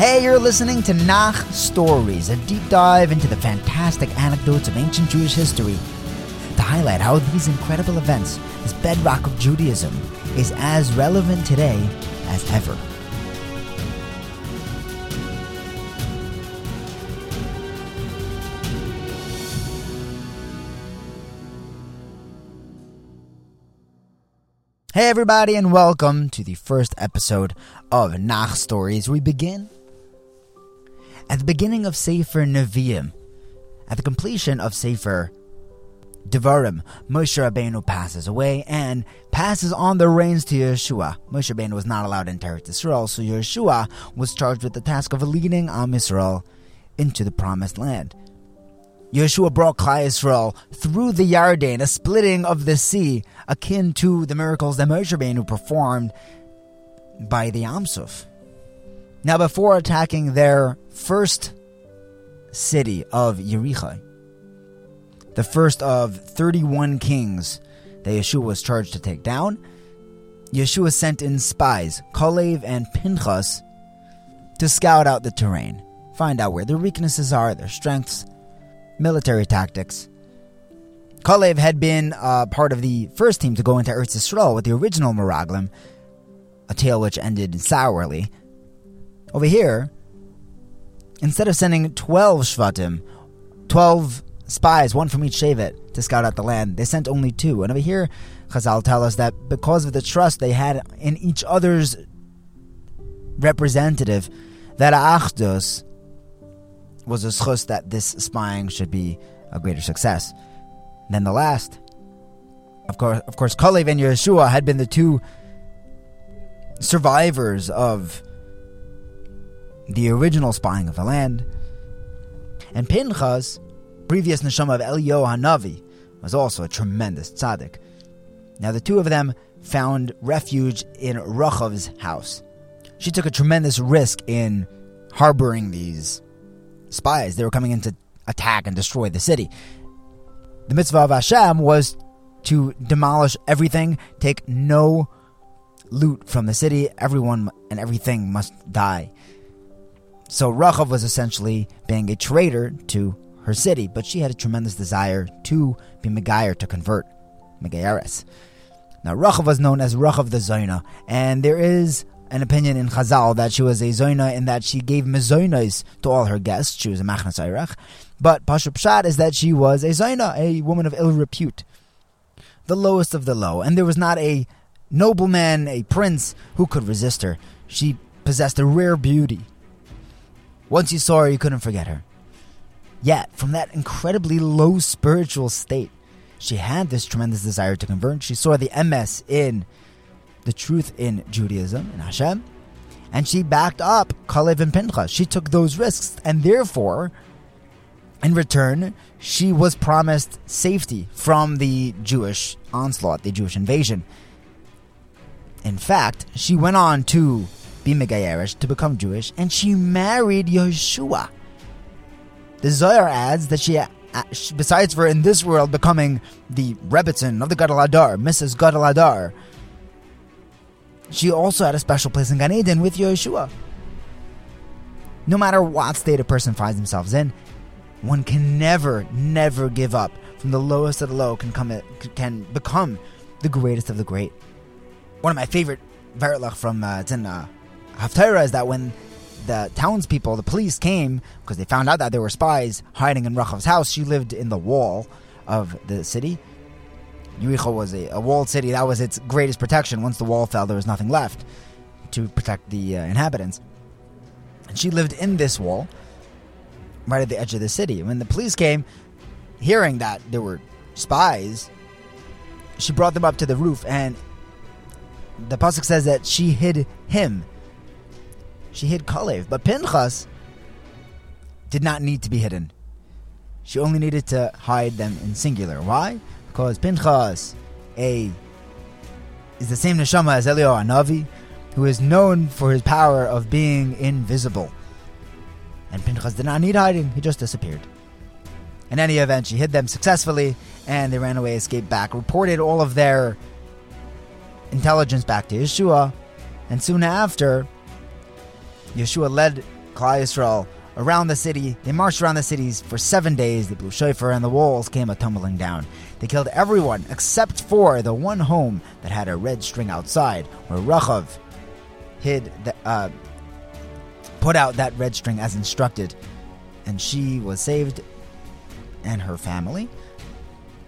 Hey, you're listening to Nach Stories, a deep dive into the fantastic anecdotes of ancient Jewish history to highlight how these incredible events, this bedrock of Judaism, is as relevant today as ever. Hey, everybody, and welcome to the first episode of Nach Stories. We begin at the beginning of Sefer Nevi'im, at the completion of Sefer Devarim, Moshe Rabbeinu passes away and passes on the reins to Yeshua. Moshe Rabbeinu was not allowed to inherit Israel, so Yeshua was charged with the task of leading Am Yisrael into the Promised Land. Yeshua brought Klal Yisrael through the Yarden, a splitting of the sea, akin to the miracles that Moshe Rabbeinu performed by the Yam Suf. Now, before attacking their first city of Yericho, the first of 31 kings that Yeshua was charged to take down, Yeshua sent in spies, Kalev and Pinchas, to scout out the terrain, find out where their weaknesses are, their strengths, military tactics. Kalev had been uh, part of the first team to go into Eretz Yisrael with the original Meraglim, a tale which ended sourly. Over here, instead of sending 12 Shvatim, 12 spies, one from each Shevet, to scout out the land, they sent only two. And over here, Chazal tell us that because of the trust they had in each other's representative, that Achdus was a zchus that this spying should be a greater success than the last. Of course, of course, Kalev and Yeshua had been the two survivors of the original spying of the land. And Pinchas, previous neshama of Eliyahu Hanavi, was also a tremendous tzaddik. Now the two of them found refuge in Rachav's house. She took a tremendous risk in harboring these spies. They were coming in to attack and destroy the city. The mitzvah of Hashem was to demolish everything, take no loot from the city. Everyone and everything must die. So Rachav was essentially being a traitor to her city, but she had a tremendous desire to be Megayer, to convert, Megayeres. Now Rachav was known as Rachav the Zoina, and there is an opinion in Chazal that she was a Zoina in that she gave mezoinos to all her guests. She was a Machnas Eirach. But Pashut Pshat is that she was a Zoina, a woman of ill repute. The lowest of the low. And there was not a nobleman, a prince, who could resist her. She possessed a rare beauty. Once you saw her, you couldn't forget her. Yet, from that incredibly low spiritual state, she had this tremendous desire to convert. She saw the emes in the truth in Judaism, in Hashem, and she backed up Kalev and Pinchas. She took those risks, and therefore, in return, she was promised safety from the Jewish onslaught, the Jewish invasion. In fact, she went on to be Megayerish, to become Jewish, and she married Yeshua. The Zohar adds that she, besides for in this world becoming the Rebbitzin of the Gadol Hador, Mrs. Gadol Hador, she also had a special place in Gan Eden with Yeshua. No matter what state a person finds themselves in, one can never, never give up. From the lowest of the low can come, can become the greatest of the great. One of my favorite vertlach from uh, it's in uh, Haftarah is that when the townspeople, the police came because they found out that there were spies hiding in Rachav's house. She lived in the wall of the city. Yericho was a, a, walled city. That was its greatest protection. Once the wall fell, there was nothing left to protect the uh, inhabitants. And she lived in this wall, right at the edge of the city. When the police came, hearing that there were spies, she brought them up to the roof, and the pasuk says that she hid him. She hid Kalev, but Pinchas did not need to be hidden. She only needed to hide them in singular. Why? Because Pinchas, a is the same neshama as Eliyahu Hanavi, who is known for his power of being invisible. And Pinchas did not need hiding; he just disappeared. In any event, she hid them successfully, and they ran away, escaped back, reported all of their intelligence back to Yeshua, and soon after, Yeshua led Klal Yisrael around the city. They marched around the cities for seven days. They blew shofar, and the walls came a tumbling down. They killed everyone except for the one home that had a red string outside, where Rachav hid, the, uh, put out that red string as instructed, and she was saved, and her family.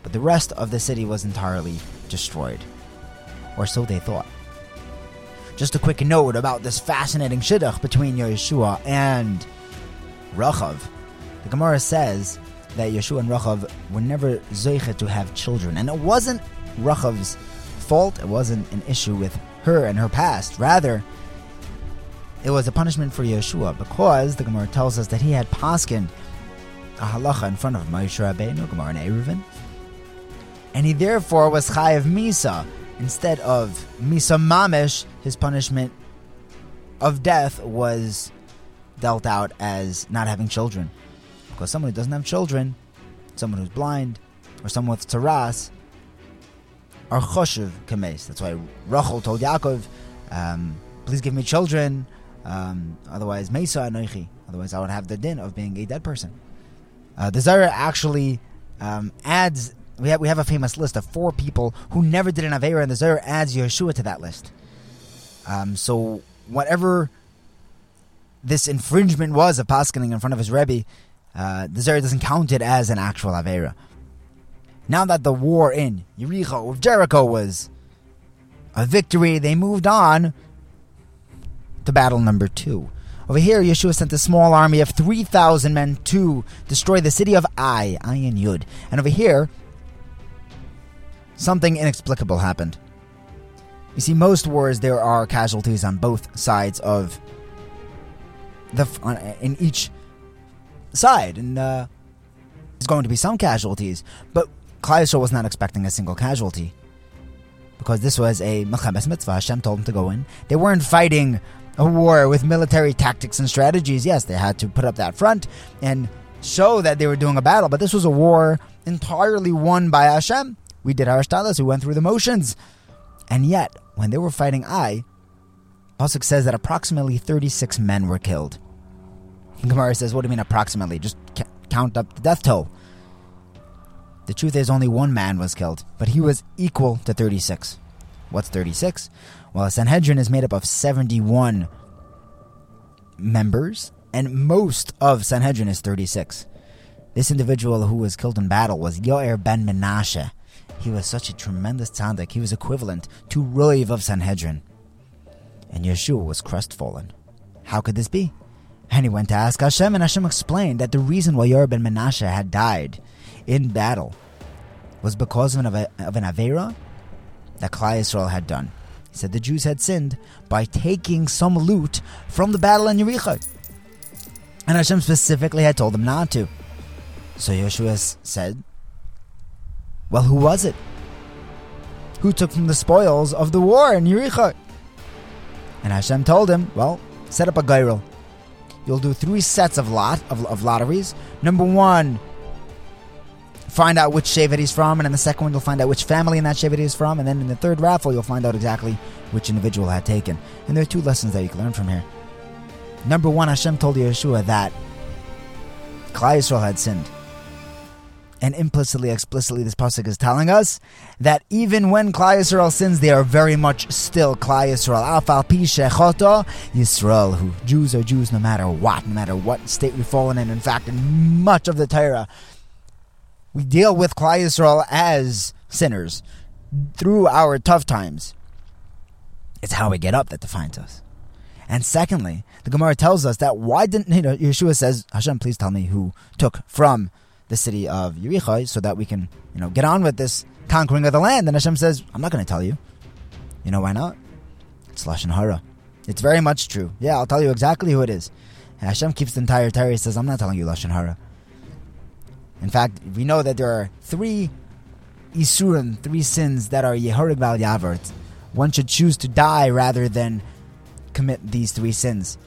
But the rest of the city was entirely destroyed, or so they thought. Just a quick note about this fascinating shidduch between Yeshua and Rachav. The Gemara says that Yeshua and Rachav were never zeichet to have children, and it wasn't Rachav's fault. It wasn't an issue with her and her past. Rather, it was a punishment for Yeshua because the Gemara tells us that he had paskin a halacha in front of Moshe Rabbeinu, Gemara and Eruvin, and he therefore was chayav misa instead of misa mamish. His punishment of death was dealt out as not having children. Because someone who doesn't have children, someone who's blind, or someone with tzaraas, are choshev kames. That's why Rachel told Yaakov, um, please give me children, um, otherwise mesa anoichi. Otherwise I would have the din of being a dead person. Uh, the Zara actually um, adds, we have, we have a famous list of four people who never did an Avera, and the Zara adds Yeshua to that list. Um, so whatever this infringement was of paskening in front of his Rebbe, uh, the Zera doesn't count it as an actual Avera. Now that the war in Yericho Jericho was a victory, they moved on to battle number two. Over here, Yeshua sent a small army of 3,000 men to destroy the city of Ai, Ayin Yud. And over here, something inexplicable happened. You see, most wars there are casualties on both sides of the in each side, and uh, there's going to be some casualties. But Klal was not expecting a single casualty because this was a Milchemes Mitzvah. Hashem told them to go in. They weren't fighting a war with military tactics and strategies. Yes, they had to put up that front and show that they were doing a battle, but this was a war entirely won by Hashem. We did our status, we went through the motions. And yet, when they were fighting Ai, Pasuk says that approximately 36 men were killed. Gemara says, what do you mean approximately? Just ca- count up the death toll. The truth is, only one man was killed, but he was equal to 36. What's 36? Well, a Sanhedrin is made up of 71 members, and most of Sanhedrin is 36. This individual who was killed in battle was Yair ben Menashe. He was such a tremendous tzaddik. He was equivalent to Roiv of Sanhedrin. And Yeshua was crestfallen. How could this be? And he went to ask Hashem, and Hashem explained that the reason why Yair ben Menashe had died in battle was because of an, of an Avera that Klal Yisrael had done. He said the Jews had sinned by taking some loot from the battle in Yericho. And Hashem specifically had told them not to. So Yeshua said, Well, who was it? Who took from the spoils of the war in Yericho? And Hashem told him, Well, set up a goral. You'll do three sets of lot of, of lotteries. Number one, find out which Shevet he's from, and in the second one, you'll find out which family in that Shevet he's from, and then in the third raffle, you'll find out exactly which individual had taken. And there are two lessons that you can learn from here. Number one, Hashem told Yeshua that Klal Yisrael had sinned. And implicitly, explicitly, this pasuk is telling us that even when Klal Yisrael sins, they are very much still Klal Yisrael. Afal pi shechoto Yisrael, who Jews are Jews no matter what, no matter what state we've fallen in. In fact, in much of the Torah, we deal with Klal Yisrael as sinners through our tough times. It's how we get up that defines us. And secondly, the Gemara tells us that why didn't you know Yeshua says, Hashem, please tell me who took from the city of Yericho so that we can, you know, get on with this conquering of the land. And Hashem says, I'm not going to tell you. You know why not? It's Lashon Hara. It's very much true. Yeah, I'll tell you exactly who it is. And Hashem keeps the entire Torah. He says, I'm not telling you Lashon Hara. In fact, we know that there are three Isurim, three sins that are Yehareg V'al Ya'avor. One should choose to die rather than commit these three sins.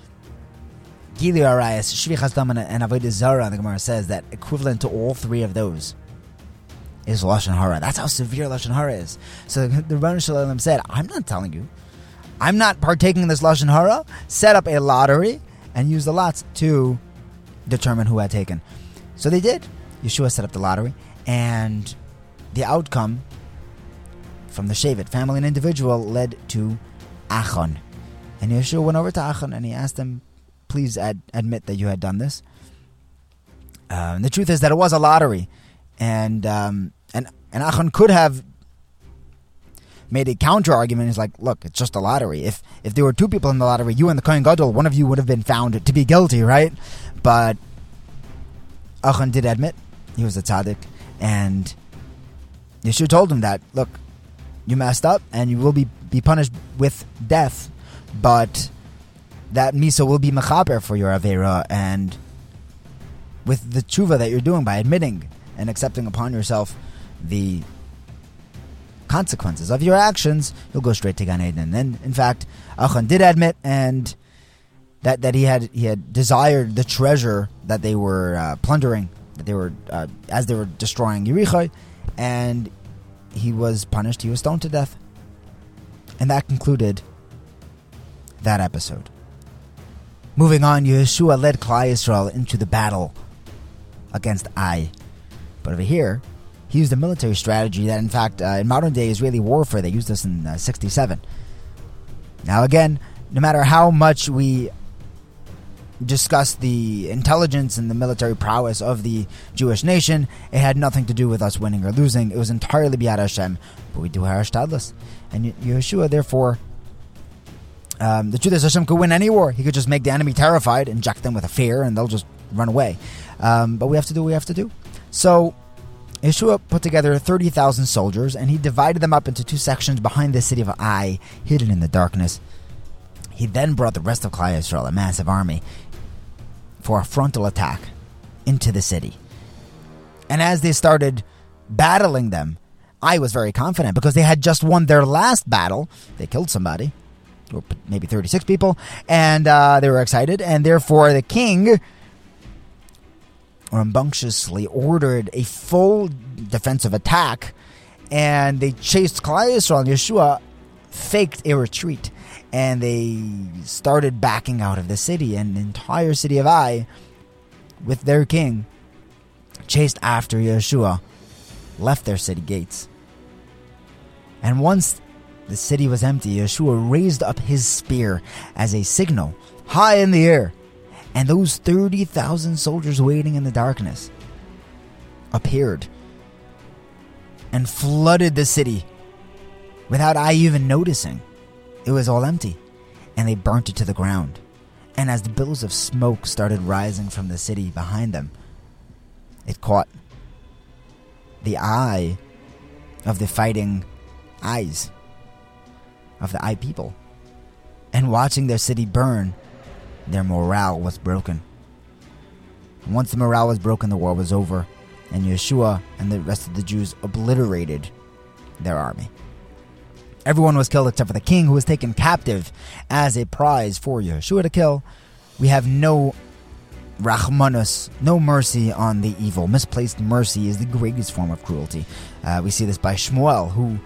Gilui Arayos, Shfichas Dam, and Avodah Zara, the Gemara says that equivalent to all three of those is Lashon Hara. That's how severe Lashon Hara is. So the Ribbono Shel Olam said, I'm not telling you. I'm not partaking in this Lashon Hara. Set up a lottery and use the lots to determine who had taken. So they did. Yeshua set up the lottery, and the outcome from the Shevet, family and individual, led to Achon. And Yeshua went over to Achon and he asked him, Please ad- admit that you had done this. Um, the truth is that it was a lottery, and um, and and Achon could have made a counter argument. He's like, "Look, it's just a lottery. If if there were two people in the lottery, you and the Kohen Gadol, one of you would have been found to be guilty, right?" But Achon did admit he was a tzaddik, and Yeshua told him that, "Look, you messed up, and you will be be punished with death, but that misa will be mechaper for your avera and." with the tshuva that you're doing by admitting and accepting upon yourself the consequences of your actions, you'll go straight to Gan Eden. And in fact, Achan did admit and that, that he had he had desired the treasure that they were uh, plundering, that they were uh, as they were destroying Yericho, and he was punished. He was stoned to death, and that concluded that episode. Moving on, Yeshua led Klal Yisrael into the battle against Ai. But over here, he used a military strategy that, in fact, uh, in modern day Israeli warfare, they used this in uh, 67. Now, again, no matter how much we discuss the intelligence and the military prowess of the Jewish nation, it had nothing to do with us winning or losing. It was entirely B'yad Hashem. But we do have Tadlis. And Yeshua, therefore, um, the truth is Hashem could win any war. He could just make the enemy terrified, inject them with a fear, and they'll just run away. Um, but we have to do what we have to do. So Yeshua put together 30,000 soldiers and he divided them up into two sections behind the city of Ai, hidden in the darkness. He then brought the rest of Klal Yisrael, a massive army, for a frontal attack into the city. And as they started battling them, Ai was very confident because they had just won their last battle. They killed somebody, maybe 36 people, and uh, they were excited. And therefore, the king rambunctiously ordered a full defensive attack, and they chased Yisrael and Yeshua faked a retreat, and they started backing out of the city, and the entire city of Ai, with their king, chased after Yeshua, left their city gates. And once the city was empty, Yeshua raised up his spear as a signal high in the air and those 30,000 soldiers waiting in the darkness appeared and flooded the city without Ai even noticing. It was all empty, and they burnt it to the ground. And as the billows of smoke started rising from the city behind them, it caught the eye of the fighting eyes of the Ai people. And watching their city burn, their morale was broken. Once the morale was broken, the war was over, and Yeshua and the rest of the Jews obliterated their army. Everyone was killed except for the king, who was taken captive as a prize for Yeshua to kill. We have no Rachmanus, no mercy on the evil. Misplaced mercy is the greatest form of cruelty. Uh, we see this by Shmuel, who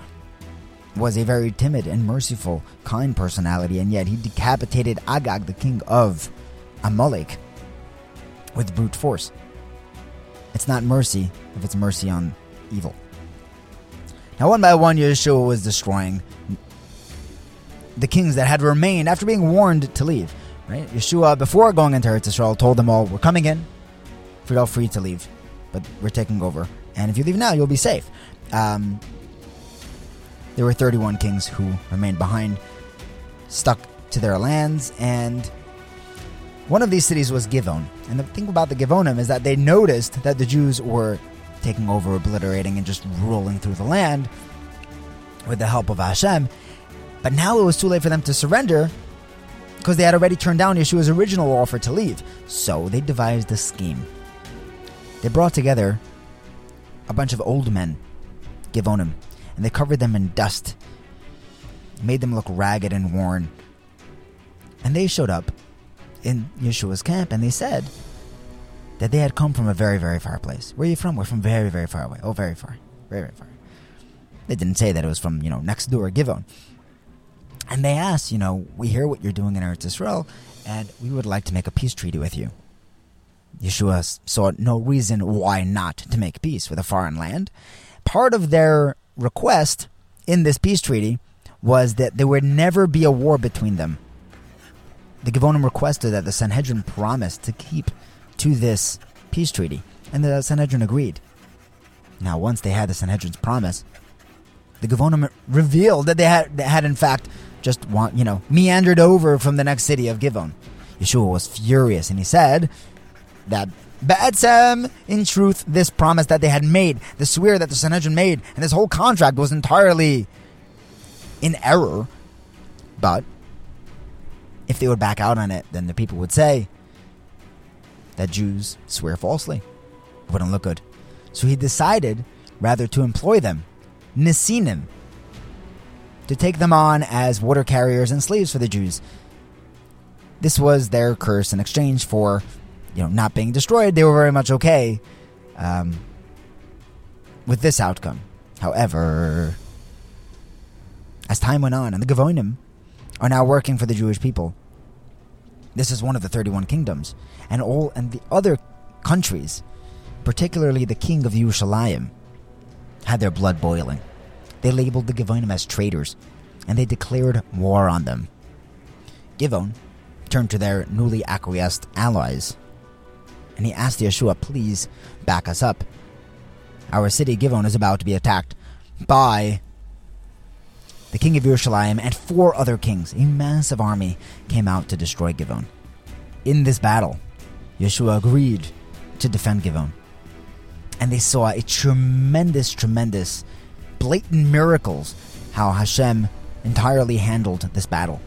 was a very timid and merciful, kind personality, and yet he decapitated Agag, the king of Amalek, with brute force. It's not mercy if it's mercy on evil. Now, one by one, Yeshua was destroying the kings that had remained after being warned to leave. Right? Yeshua, before going into Eretz Israel, told them all, "We're coming in. You're all free to leave, but we're taking over. And if you leave now, you'll be safe." Um, there were 31 kings who remained behind, stuck to their lands, and one of these cities was Givon. And the thing about the Givonim is that they noticed that the Jews were taking over, obliterating, and just ruling through the land with the help of Hashem. But now it was too late for them to surrender because they had already turned down Yeshua's original offer to leave. So they devised a scheme. They brought together a bunch of old men, Givonim, and they covered them in dust, made them look ragged and worn. And they showed up in Yeshua's camp and they said that they had come from a very, very far place. Where are you from? We're from very, very far away. Oh, very far. Very, very far. They didn't say that it was from, you know, next door, Givon. And they asked, you know, we hear what you're doing in Eretz Israel, and we would like to make a peace treaty with you. Yeshua saw no reason why not to make peace with a foreign land. Part of their request in this peace treaty was that there would never be a war between them. The Givonim requested that the Sanhedrin promise to keep to this peace treaty, and the Sanhedrin agreed. Now, once they had the Sanhedrin's promise, the Givonim revealed that they had, they had in fact just want, you know, meandered over from the next city of Givon. Yeshua was furious, and he said that Ba'atzem, in truth, this promise that they had made, the swear that the Sanhedrin made, and this whole contract was entirely in error. But if they would back out on it, then the people would say that Jews swear falsely. It wouldn't look good. So he decided rather to employ them, Nisinim, to take them on as water carriers and slaves for the Jews. This was their curse in exchange for, you know, not being destroyed. They were very much okay um, with this outcome. However, as time went on, and the Givonim are now working for the Jewish people. This is one of the 31 kingdoms, and all and the other countries, particularly the king of Yerushalayim, had their blood boiling. They labeled the Givonim as traitors, and they declared war on them. Givon turned to their newly acquiesced allies, and he asked Yeshua, please back us up. Our city, Givon, is about to be attacked by the king of Yerushalayim and four other kings. A massive army came out to destroy Givon. In this battle, Yeshua agreed to defend Givon. And they saw a tremendous, tremendous, blatant miracles how Hashem entirely handled this battle.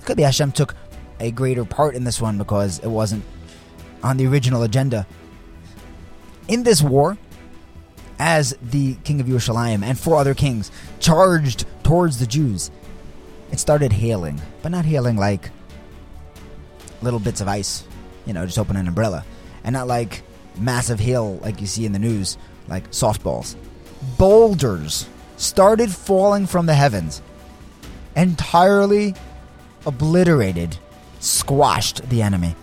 It could be Hashem took a greater part in this one because it wasn't on the original agenda. In this war, as the king of Yerushalayim and four other kings charged towards the Jews, it started hailing, but not hailing like little bits of ice, you know, just open an umbrella, and not like massive hail like you see in the news, like softballs. Boulders started falling from the heavens, entirely obliterated, squashed the enemy.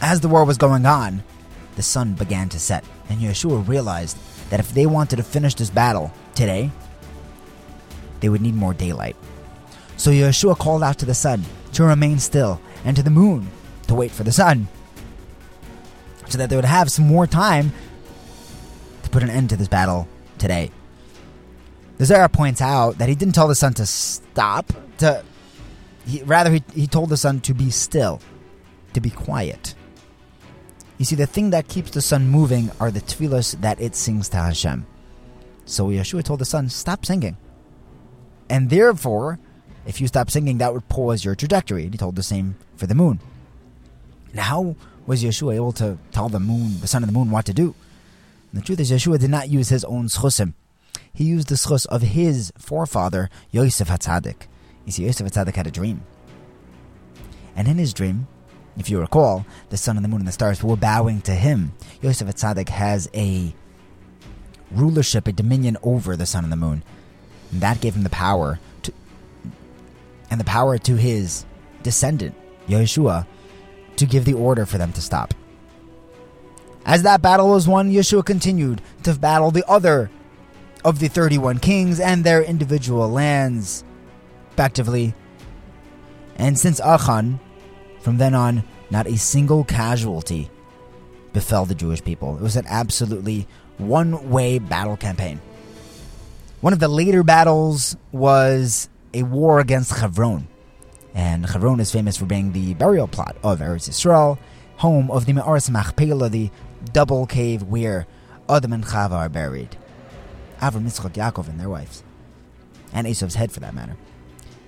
As the war was going on, the sun began to set, and Yeshua realized that if they wanted to finish this battle today, they would need more daylight. So Yeshua called out to the sun to remain still, and to the moon to wait for the sun, so that they would have some more time to put an end to this battle today. The Zohar points out that he didn't tell the sun to stop, to he, rather he, he told the sun to be still, to be quiet. You see, the thing that keeps the sun moving are the tefillos that it sings to Hashem. So Yeshua told the sun, stop singing. And therefore, if you stop singing, that would pause your trajectory. And he told the same for the moon. Now, how was Yeshua able to tell the moon, the sun and the moon, what to do? And the truth is, Yeshua did not use his own zchusim. He used the zchus of his forefather, Yosef HaTzadik. You see, Yosef HaTzadik had a dream. And in his dream, if you recall, the sun and the moon and the stars were bowing to him. Yosef HaTzadik has a rulership, a dominion over the sun and the moon. And that gave him the power to, and the power to his descendant, Yeshua, to give the order for them to stop. As that battle was won, Yeshua continued to battle the other of the 31 kings and their individual lands, respectively. And since Achan from then on, not a single casualty befell the Jewish people. It was an absolutely one way battle campaign. One of the later battles was a war against Hebron. And Hebron is famous for being the burial plot of Eretz Yisrael, home of the Me'aras Machpelah, the double cave where Adam and Chava are buried. Avram, Yitzchak, Yaakov, and their wives. And Esav's head, for that matter.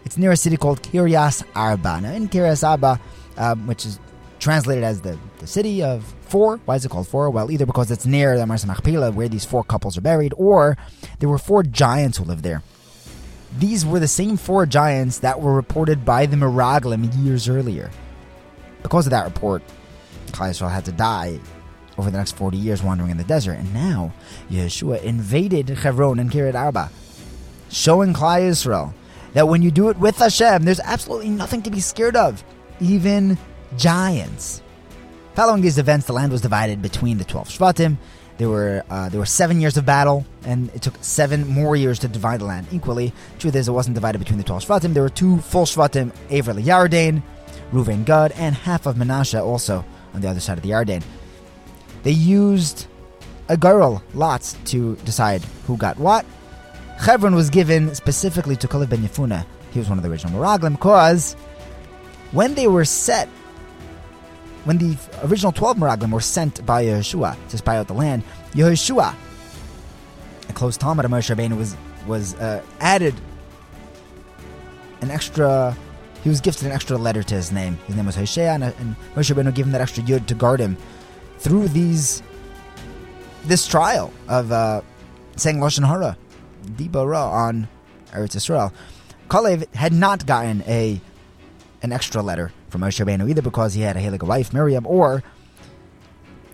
It's near a city called Kiryas Arba. Now, in Kiryas Arba, um, which is translated as the, the city of four. Why is it called four? Well, either because it's near the Me'aras Machpelah, where these four couples are buried, or there were four giants who lived there. These were the same four giants that were reported by the Meraglim years earlier. Because of that report, Klal had to die over the next 40 years wandering in the desert. And now, Yeshua invaded Hebron and Kiryat Arba, showing Klal Yisrael that when you do it with Hashem, there's absolutely nothing to be scared of. Even giants. Following these events, the land was divided between the 12 Shvatim. There were uh, there were seven years of battle, and it took seven more years to divide the land equally. Truth is, it wasn't divided between the 12 Shvatim. There were two full Shvatim, Aver Yarden, Ruvain Gad, and half of Menashe also on the other side of the Yarden. They used a goral, lots, to decide who got what. Hebron was given specifically to Kalev ben Yefuna. He was one of the original Meraglim, because when they were set, when the original 12 Meraglim were sent by Yeshua to spy out the land, Yehoshua, a close Talmid of Moshe Rabbeinu, was, was uh, added an extra he was gifted an extra letter to his name. His name was Hoshea, and, and Moshe Rabbeinu gave him that extra yud to guard him through these this trial of uh, saying lashon hara, dibara on Eretz Yisrael. Kalev had not gotten a an extra letter from Moshe Rabbeinu either because he had a Helig wife Miriam, or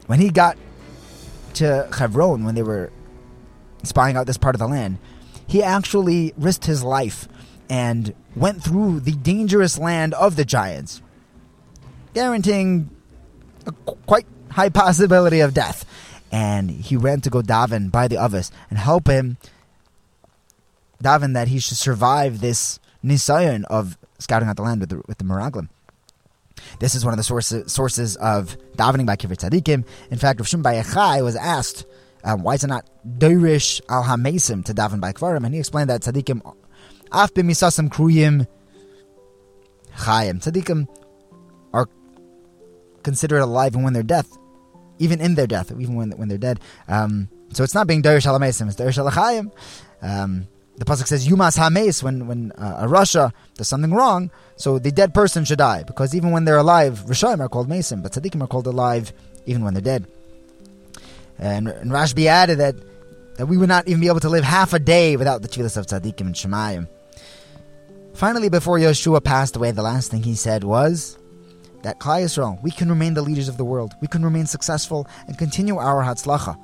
when he got to Hebron when they were spying out this part of the land, he actually risked his life and went through the dangerous land of the giants, guaranteeing a quite high possibility of death. And he ran to go daven by the Avos and help him daven that he should survive this nisayon of scouting out the land with the, with the. This is one of the sources sources of davening by Kivrei Tzadikim. In fact, Rav Shimon Bar was asked, um, why is it not Doirish al Hamesim to daven by Kvarim? And he explained that Tzadikim Af b'misasam kruyim chayim. Tzaddikim are considered alive and when they're dead, even in their death, even when when they're dead. Um, so it's not being derish alamesim, it's derish alachayim. Um, the pasuk says yumas hames when when uh, a rasha does something wrong, so the dead person should die because even when they're alive, rishayim are called mason, but tzaddikim are called alive even when they're dead. And, and Rashbi added that that we would not even be able to live half a day without the tefillas of tzaddikim and shemayim. Finally, before Yeshua passed away, the last thing he said was that Klal Yisrael, we can remain the leaders of the world, we can remain successful and continue our Hatzlacha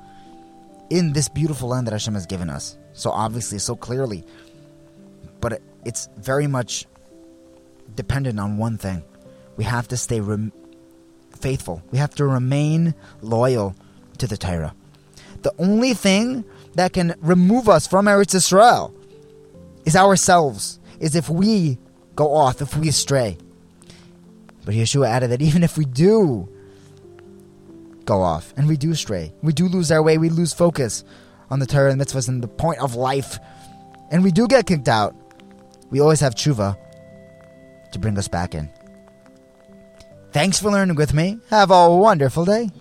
in this beautiful land that Hashem has given us. So obviously, so clearly. But it's very much dependent on one thing. We have to stay rem- faithful. We have to remain loyal to the Torah. The only thing that can remove us from Eretz Israel is ourselves is if we go off, if we stray. But Yeshua added that even if we do go off and we do stray, we do lose our way, we lose focus on the Torah and mitzvahs and the point of life, and we do get kicked out, we always have tshuva to bring us back in. Thanks for learning with me. Have a wonderful day.